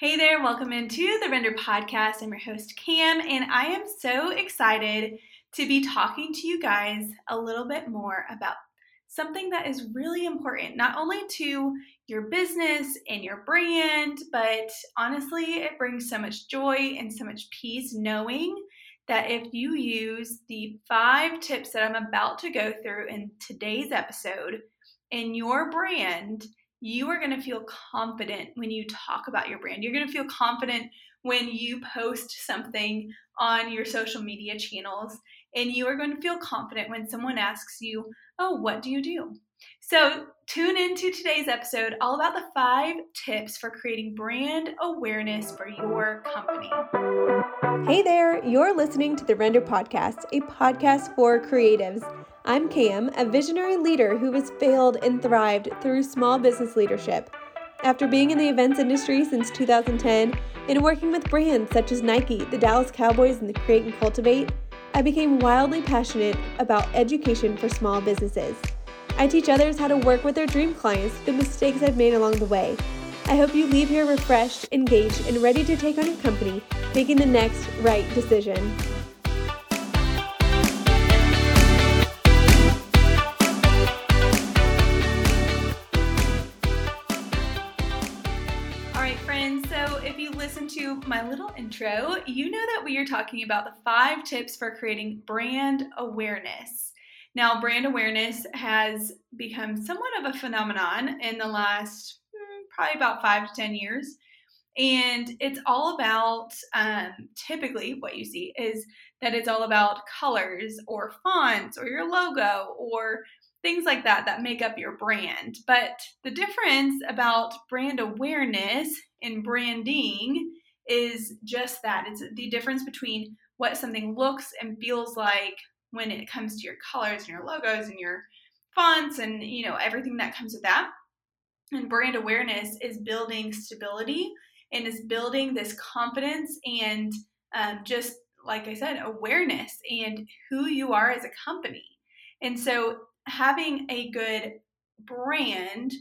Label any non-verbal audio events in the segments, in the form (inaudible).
Hey there, welcome into the Render Podcast. I'm your host, Cam, and I am so excited to be talking to you guys a little bit more about something that is really important, not only to your business and your brand, but honestly, it brings so much joy and so much peace knowing that if you use the five tips that I'm about to go through in today's episode in your brand, you are going to feel confident when you talk about your brand. You're going to feel confident when you post something on your social media channels. And you are going to feel confident when someone asks you, Oh, what do you do? So, tune into today's episode all about the five tips for creating brand awareness for your company. Hey there, you're listening to the Render Podcast, a podcast for creatives. I'm Cam, a visionary leader who has failed and thrived through small business leadership. After being in the events industry since 2010 and working with brands such as Nike, the Dallas Cowboys, and the Create and Cultivate, I became wildly passionate about education for small businesses. I teach others how to work with their dream clients, the mistakes I've made along the way. I hope you leave here refreshed, engaged, and ready to take on your company, making the next right decision. To my little intro, you know that we are talking about the five tips for creating brand awareness. Now, brand awareness has become somewhat of a phenomenon in the last hmm, probably about five to 10 years. And it's all about um, typically what you see is that it's all about colors or fonts or your logo or things like that that make up your brand. But the difference about brand awareness and branding is just that. It's the difference between what something looks and feels like when it comes to your colors and your logos and your fonts and you know everything that comes with that. And brand awareness is building stability and is building this confidence and um, just like I said, awareness and who you are as a company. And so having a good brand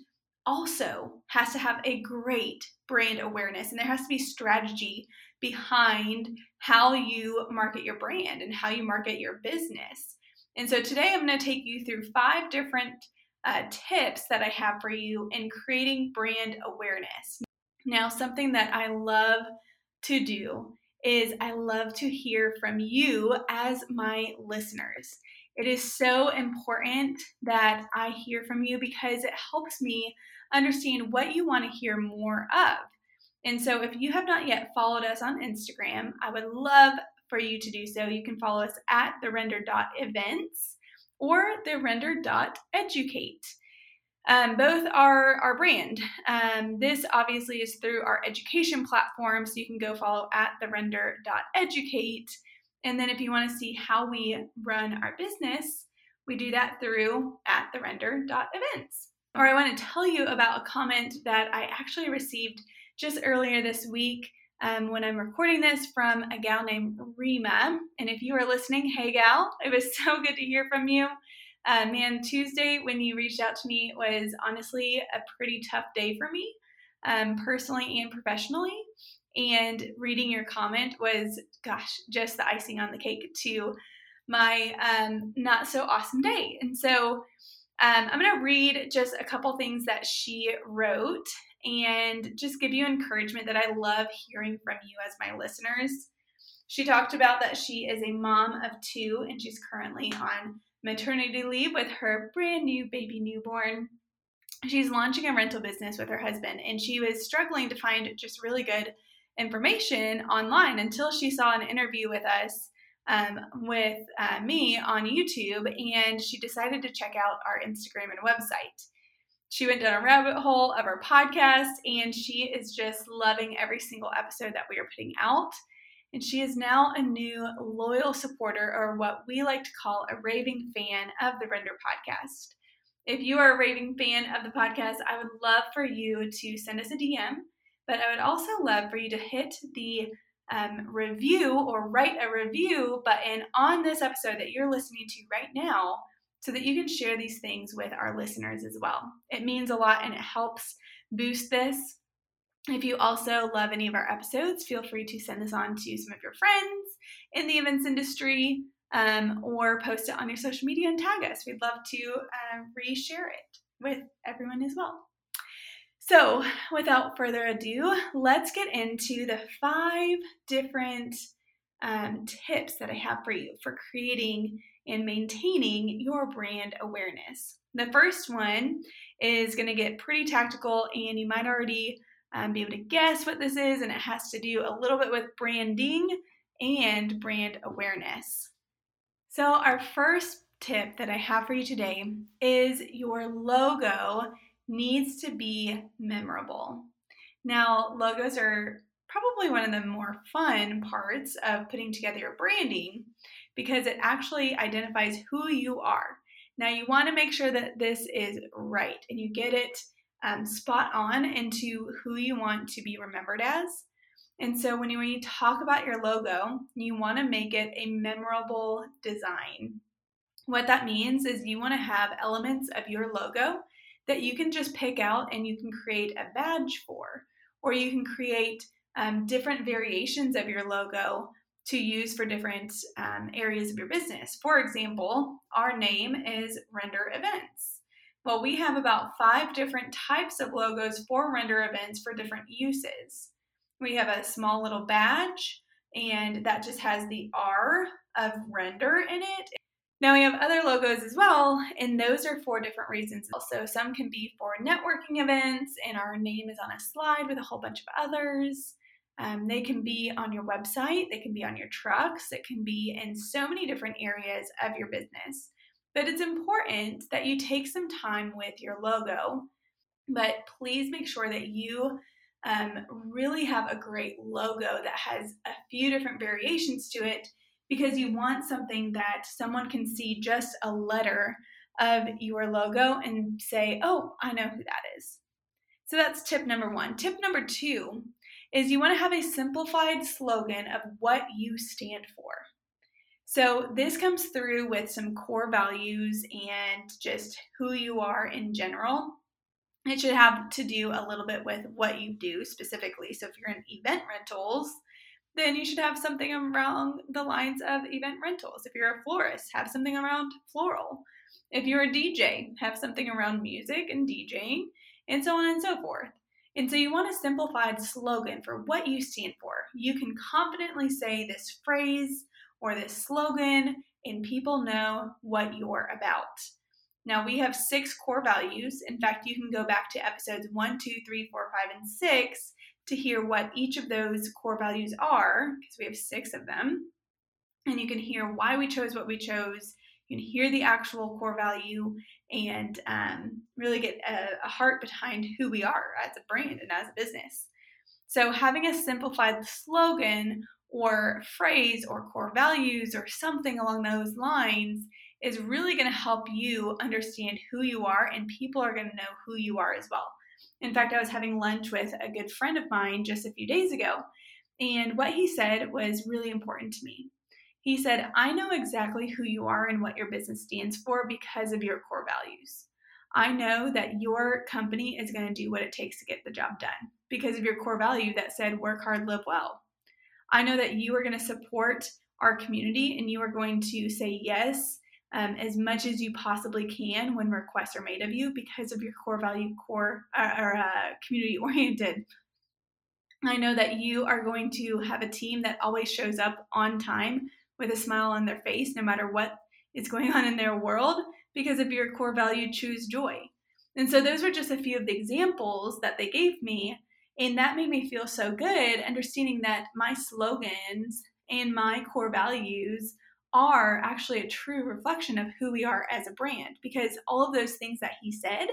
also has to have a great brand awareness and there has to be strategy behind how you market your brand and how you market your business. And so today I'm going to take you through five different uh, tips that I have for you in creating brand awareness. Now, something that I love to do is I love to hear from you as my listeners. It is so important that I hear from you because it helps me understand what you want to hear more of. And so, if you have not yet followed us on Instagram, I would love for you to do so. You can follow us at the render.events or the render.educate. Um, both are our brand. Um, this obviously is through our education platform, so you can go follow at the render.educate. And then if you want to see how we run our business, we do that through at the render.events. Or I want to tell you about a comment that I actually received just earlier this week um, when I'm recording this from a gal named Rima. And if you are listening, hey gal, it was (laughs) so good to hear from you. Uh, man, Tuesday when you reached out to me was honestly a pretty tough day for me, um, personally and professionally. And reading your comment was, gosh, just the icing on the cake to my um, not so awesome day. And so um, I'm going to read just a couple things that she wrote and just give you encouragement that I love hearing from you as my listeners. She talked about that she is a mom of two and she's currently on maternity leave with her brand new baby newborn. She's launching a rental business with her husband and she was struggling to find just really good information online until she saw an interview with us um, with uh, me on YouTube, and she decided to check out our Instagram and website. She went down a rabbit hole of our podcast, and she is just loving every single episode that we are putting out. And she is now a new loyal supporter, or what we like to call a raving fan of the Render podcast. If you are a raving fan of the podcast, I would love for you to send us a DM, but I would also love for you to hit the um, review or write a review button on this episode that you're listening to right now so that you can share these things with our listeners as well. It means a lot and it helps boost this If you also love any of our episodes, feel free to send this on to some of your friends in the events industry um, or post it on your social media and tag us. We'd love to uh, reshare it with everyone as well. So, without further ado, let's get into the five different um, tips that I have for you for creating and maintaining your brand awareness. The first one is going to get pretty tactical, and you might already um, be able to guess what this is, and it has to do a little bit with branding and brand awareness. So, our first tip that I have for you today is your logo needs to be memorable. Now, logos are probably one of the more fun parts of putting together your branding because it actually identifies who you are. Now, you want to make sure that this is right and you get it um, spot on into who you want to be remembered as. And so, when you, when you talk about your logo, you want to make it a memorable design. What that means is you want to have elements of your logo that you can just pick out and you can create a badge for, or you can create um, different variations of your logo to use for different um, areas of your business. For example, our name is Render Events. Well, we have about five different types of logos for Render Events for different uses. We have a small little badge, and that just has the R of render in it. Now we have other logos as well, and those are for different reasons. Also, some can be for networking events, and our name is on a slide with a whole bunch of others. Um, they can be on your website, they can be on your trucks, it can be in so many different areas of your business. But it's important that you take some time with your logo, but please make sure that you um, really have a great logo that has a few different variations to it because you want something that someone can see just a letter of your logo and say, oh, I know who that is. So that's tip number one. Tip number two is you want to have a simplified slogan of what you stand for. So this comes through with some core values and just who you are in general. It should have to do a little bit with what you do specifically. So if you're in event rentals, then you should have something around the lines of event rentals. If you're a florist, have something around floral. If you're a DJ, have something around music and DJing, and so on and so forth. And so you want a simplified slogan for what you stand for. You can confidently say this phrase or this slogan, and people know what you're about. Now, we have six core values. In fact, you can go back to episodes one, two, three, four, five, and six to hear what each of those core values are, because we have six of them. And you can hear why we chose what we chose. You can hear the actual core value and um, really get a, a heart behind who we are as a brand and as a business. So, having a simplified slogan or phrase or core values or something along those lines is really going to help you understand who you are, and people are going to know who you are as well. In fact, I was having lunch with a good friend of mine just a few days ago, and what he said was really important to me. He said, I know exactly who you are and what your business stands for because of your core values. I know that your company is going to do what it takes to get the job done because of your core value that said work hard, live well. I know that you are going to support our community and you are going to say yes um, as much as you possibly can when requests are made of you because of your core value, core uh, or uh, community (laughs) oriented. I know that you are going to have a team that always shows up on time with a smile on their face, no matter what is going on in their world, because of your core value, choose joy. And so, those were just a few of the examples that they gave me. And that made me feel so good, understanding that my slogans and my core values are actually a true reflection of who we are as a brand because all of those things that he said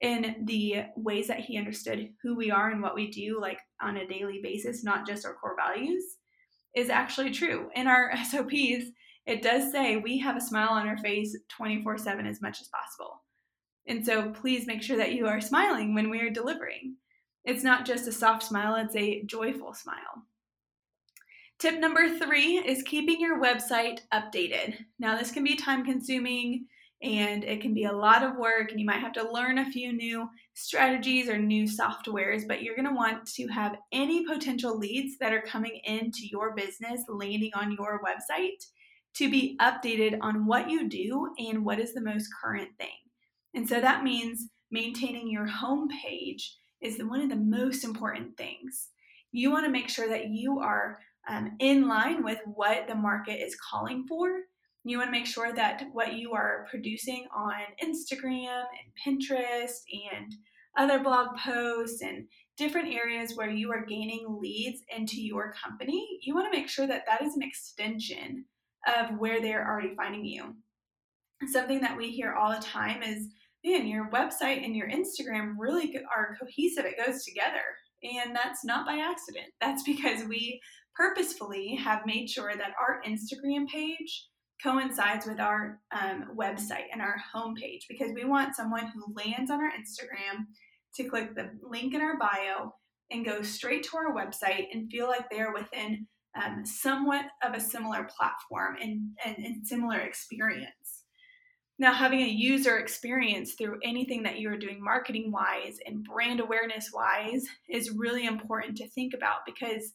in the ways that he understood who we are and what we do like on a daily basis not just our core values is actually true. In our (laughs) SOPs it does say we have a smile on our face 24 7 as much as possible. And so please make sure that you are smiling when we are delivering. It's not just a soft smile it's a joyful smile Tip number three is keeping your website updated. Now, this can be time consuming and it can be a lot of work, and you might have to learn a few new strategies or new softwares, but you're going to want to have any potential leads that are coming into your business landing on your website to be updated on what you do and what is the most current thing. And so that means maintaining your home page is one of the most important things. You want to make sure that you are um, in line with what the market is calling for. You want to make sure that what you are producing on Instagram and Pinterest and other blog posts and different areas where you are gaining leads into your company, you want to make sure that that is an extension of where they're already finding you. Something that we hear all the time is man, your website and your Instagram really are cohesive. It goes together. And that's not by accident. That's (laughs) because we purposefully have made sure that our Instagram page coincides with our um, website and our homepage because we want someone who lands on our Instagram to click the link in our bio and go straight to our website and feel like they're within um, somewhat of a similar platform and, and, and similar experience. Now, having a user experience through anything that you are doing marketing wise and brand awareness wise is really important to think about because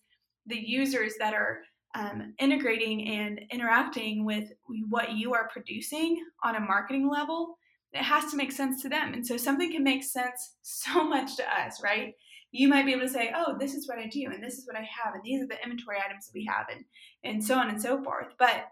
the users that are um, integrating and interacting with what you are producing on a marketing level, it has to make sense to them. And so something can make sense (laughs) so much to us, right? You might be able to say, oh, this is what I do, and this is what I have, and these are the inventory items that we have, and, and so on and so forth. But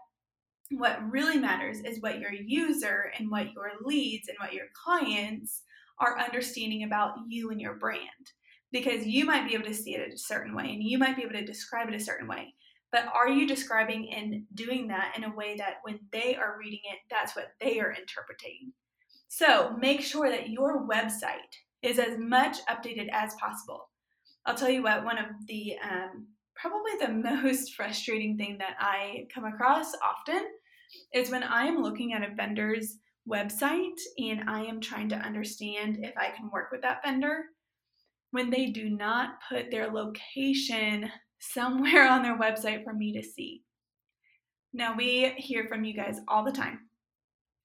what really matters is what your user and what your leads and what your clients are understanding about you and your brand. Because you might be able to see it a certain way and you might be able to describe it a certain way. But are you describing and doing that in a way that when they are reading it, that's what they are interpreting? So make sure that your website is as much updated as possible. I'll tell you what, one of the um, probably the (laughs) most frustrating thing that I come across often is when I am looking at a vendor's website and I am trying to understand if I can work with that vendor. When they do not put their location somewhere on their website for me to see. Now, we hear from you guys all the time.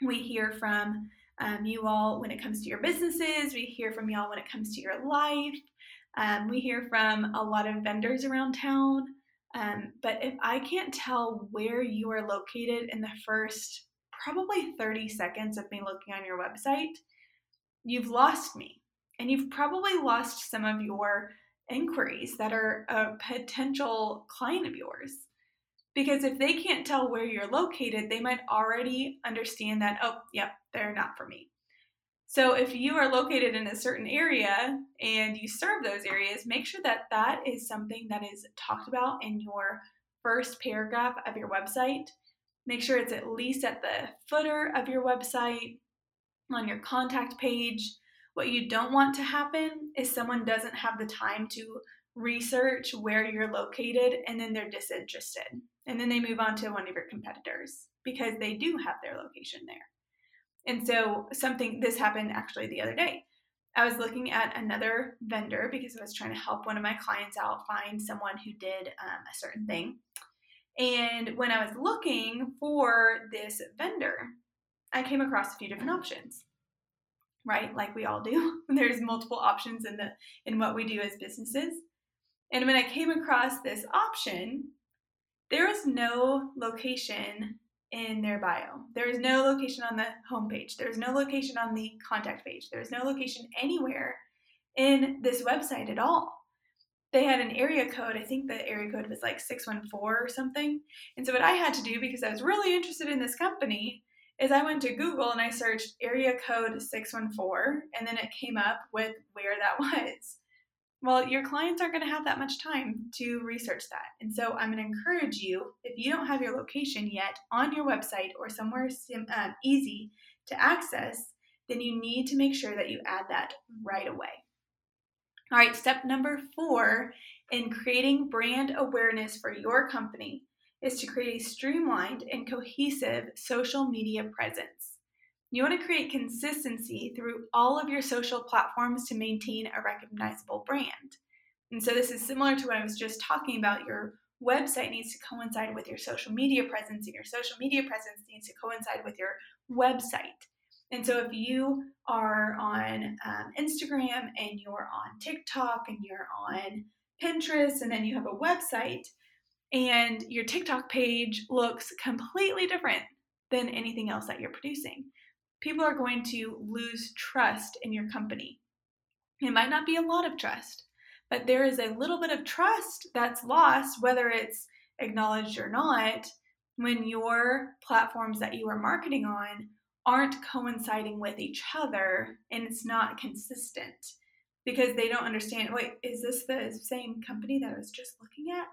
We hear from um, you all when it comes to your businesses, we hear from y'all when it comes to your life. Um, we hear from a lot of vendors around town um, but if I can't tell where you are located in the first probably 30 seconds of me looking on your website, you've lost me. And you've probably lost some of your inquiries that are a potential client of yours. Because if they can't tell where you're located, they might already understand that, oh, yep, they're not for me. So if you are located in a certain area and you serve those areas, make sure that that is something that is talked about in your first paragraph of your website. Make sure it's at least at the footer of your website, on your contact page. What you don't want to happen is someone doesn't have the time to research where you're located and then they're disinterested. And then they move on to one of your competitors because they do have their location there. And so something this happened actually the other day. I was looking at another vendor because I was trying to help one of my clients out find someone who did um, a certain thing. And when I was looking for this vendor, I came across a few different options. Right? Like we all do. (laughs) There's multiple options in the in what we do as businesses. And when I came across this option, there was no location in their bio. There is no location on the homepage. There is no location on the contact page. There is no location anywhere in this website at all. They had an area code. I think the area code was like 614 or something. And so, what I had to do because I was really interested in this company is I went to Google and I searched area code 614, and then it came up with where that (laughs) was. Well, your clients aren't going to have that much time to research that. And so I'm going to encourage you, if you don't have your location yet on your website or somewhere sim, um, easy to access, then you need to make sure that you add that right away. All right, step number four in creating brand awareness for your company is to create a streamlined and cohesive social media presence. You want to create consistency through all of your social platforms to maintain a recognizable brand. And so, this is similar to what I was just talking about. Your website needs to coincide with your social media presence, and your social media presence needs to coincide with your website. And so if you are on um, Instagram and you're on TikTok and you're on Pinterest and then you have a website and your TikTok page looks completely different than anything else that you're producing, people are going to lose trust in your company. It might not be a lot of trust, but there is a little bit of trust that's lost, whether it's acknowledged or not, when your platforms that you are marketing on aren't coinciding with each other and it's not consistent because they don't understand wait, is this the same company that I was just looking at?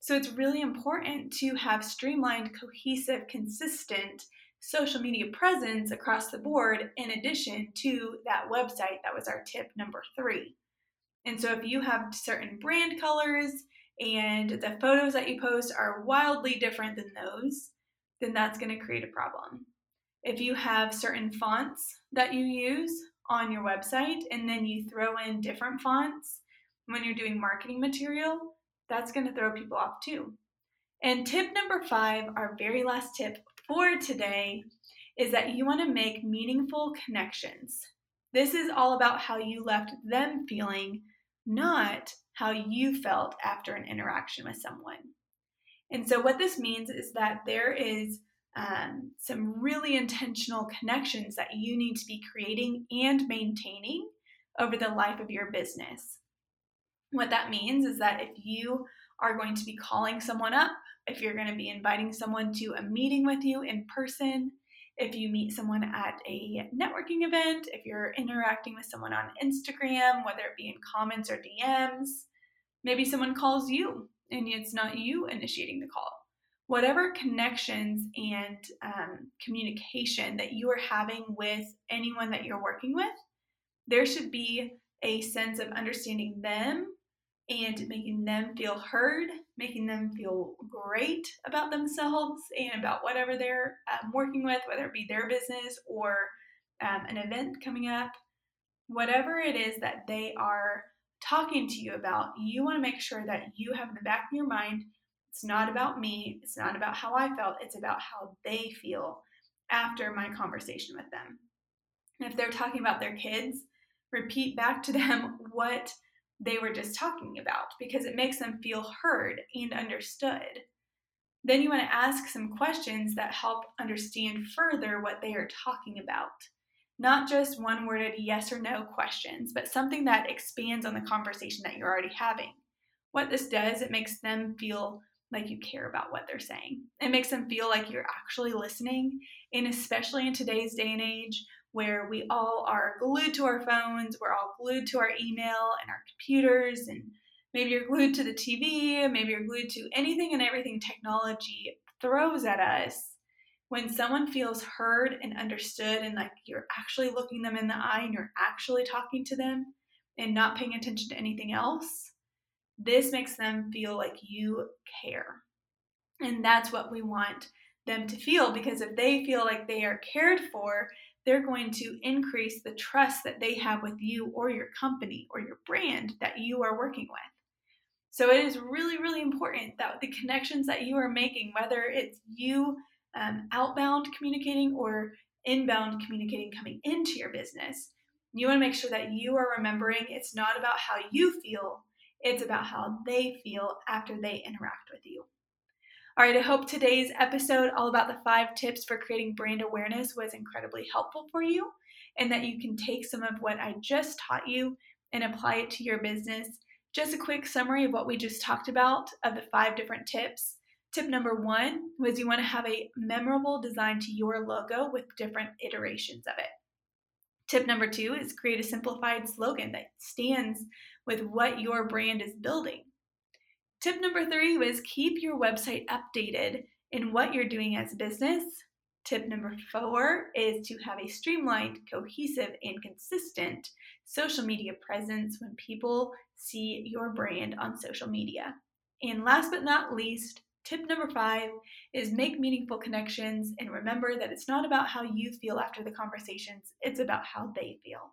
So it's really important to have streamlined, cohesive, consistent social media presence across the board in addition to that website that was our tip number three. And so if you have certain brand colors and the photos that you post are wildly different than those, then that's going to create a problem. If you have certain fonts that you use on your website and then you throw in different fonts when you're doing marketing material, that's going to throw people off too. And tip number five, our very last tip for today, is that you want to make meaningful connections. This is all about how you left them feeling, not how you felt after an interaction with someone. And so, what this means is that there is um, some really intentional connections that you need to be creating and maintaining over the life of your business. What that means is that if you are going to be calling someone up, if you're going to be inviting someone to a meeting with you in person, if you meet someone at a networking event, if you're interacting with someone on Instagram, whether it be in comments or DMs, maybe someone calls you and it's not you initiating the call. Whatever connections and um, communication that you are having with anyone that you're working with, there should be a sense of understanding them and making them feel heard, making them feel great about themselves and about whatever they're um, working with, whether it be their business or um, an event coming up. Whatever it is that they are talking to you about, you want to make sure that you have in the back of your mind it's not about me. It's not about how I felt. It's about how they feel after my conversation with them. And if they're talking about their kids, repeat back to them (laughs) what they were just talking about because it makes them feel heard and understood. Then you want to ask some questions that help understand further what they are talking about. Not just one worded yes or no questions, but something that expands on the conversation that you're already having. What this does, it makes them feel like you care about what they're saying. It makes them feel like you're actually listening. And especially in today's day and age where we all are glued to our phones, we're all glued to our email and our computers, and maybe you're glued to the TV, maybe you're glued to anything and everything technology throws at us. When someone feels heard and understood, and like you're actually looking them in the eye and you're actually talking to them and not paying attention to anything else, this makes them feel like you care. And that's what we want them to feel because if they feel like they are cared for, they're going to increase the trust that they have with you or your company or your brand that you are working with. So it is really, really important that the connections that you are making, whether it's you um, outbound communicating or inbound communicating coming into your business, you want to make sure that you are remembering it's not about how you feel, it's about how they feel after they interact with you. All right, I hope today's episode, all about the five tips for creating brand awareness, was incredibly helpful for you and that you can take some of what I just taught you and apply it to your business. Just a quick summary of what we just talked about of the five different tips. Tip number one was you want to have a memorable design to your logo with different iterations of it. Tip number two is create a simplified slogan that stands with what your brand is building. Tip number three was keep your website updated in what you're doing as a business. Tip number four is to have a streamlined, cohesive, and consistent social media presence when people see your brand on social media. And last but not least, tip number five is make meaningful connections and remember that it's not about how you feel after the conversations, it's about how they feel.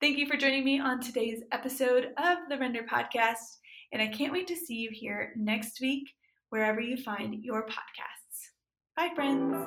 Thank you for joining me on today's episode of the Render Podcast, and I can't wait to see you here next week, wherever you find your podcasts. Bye, friends.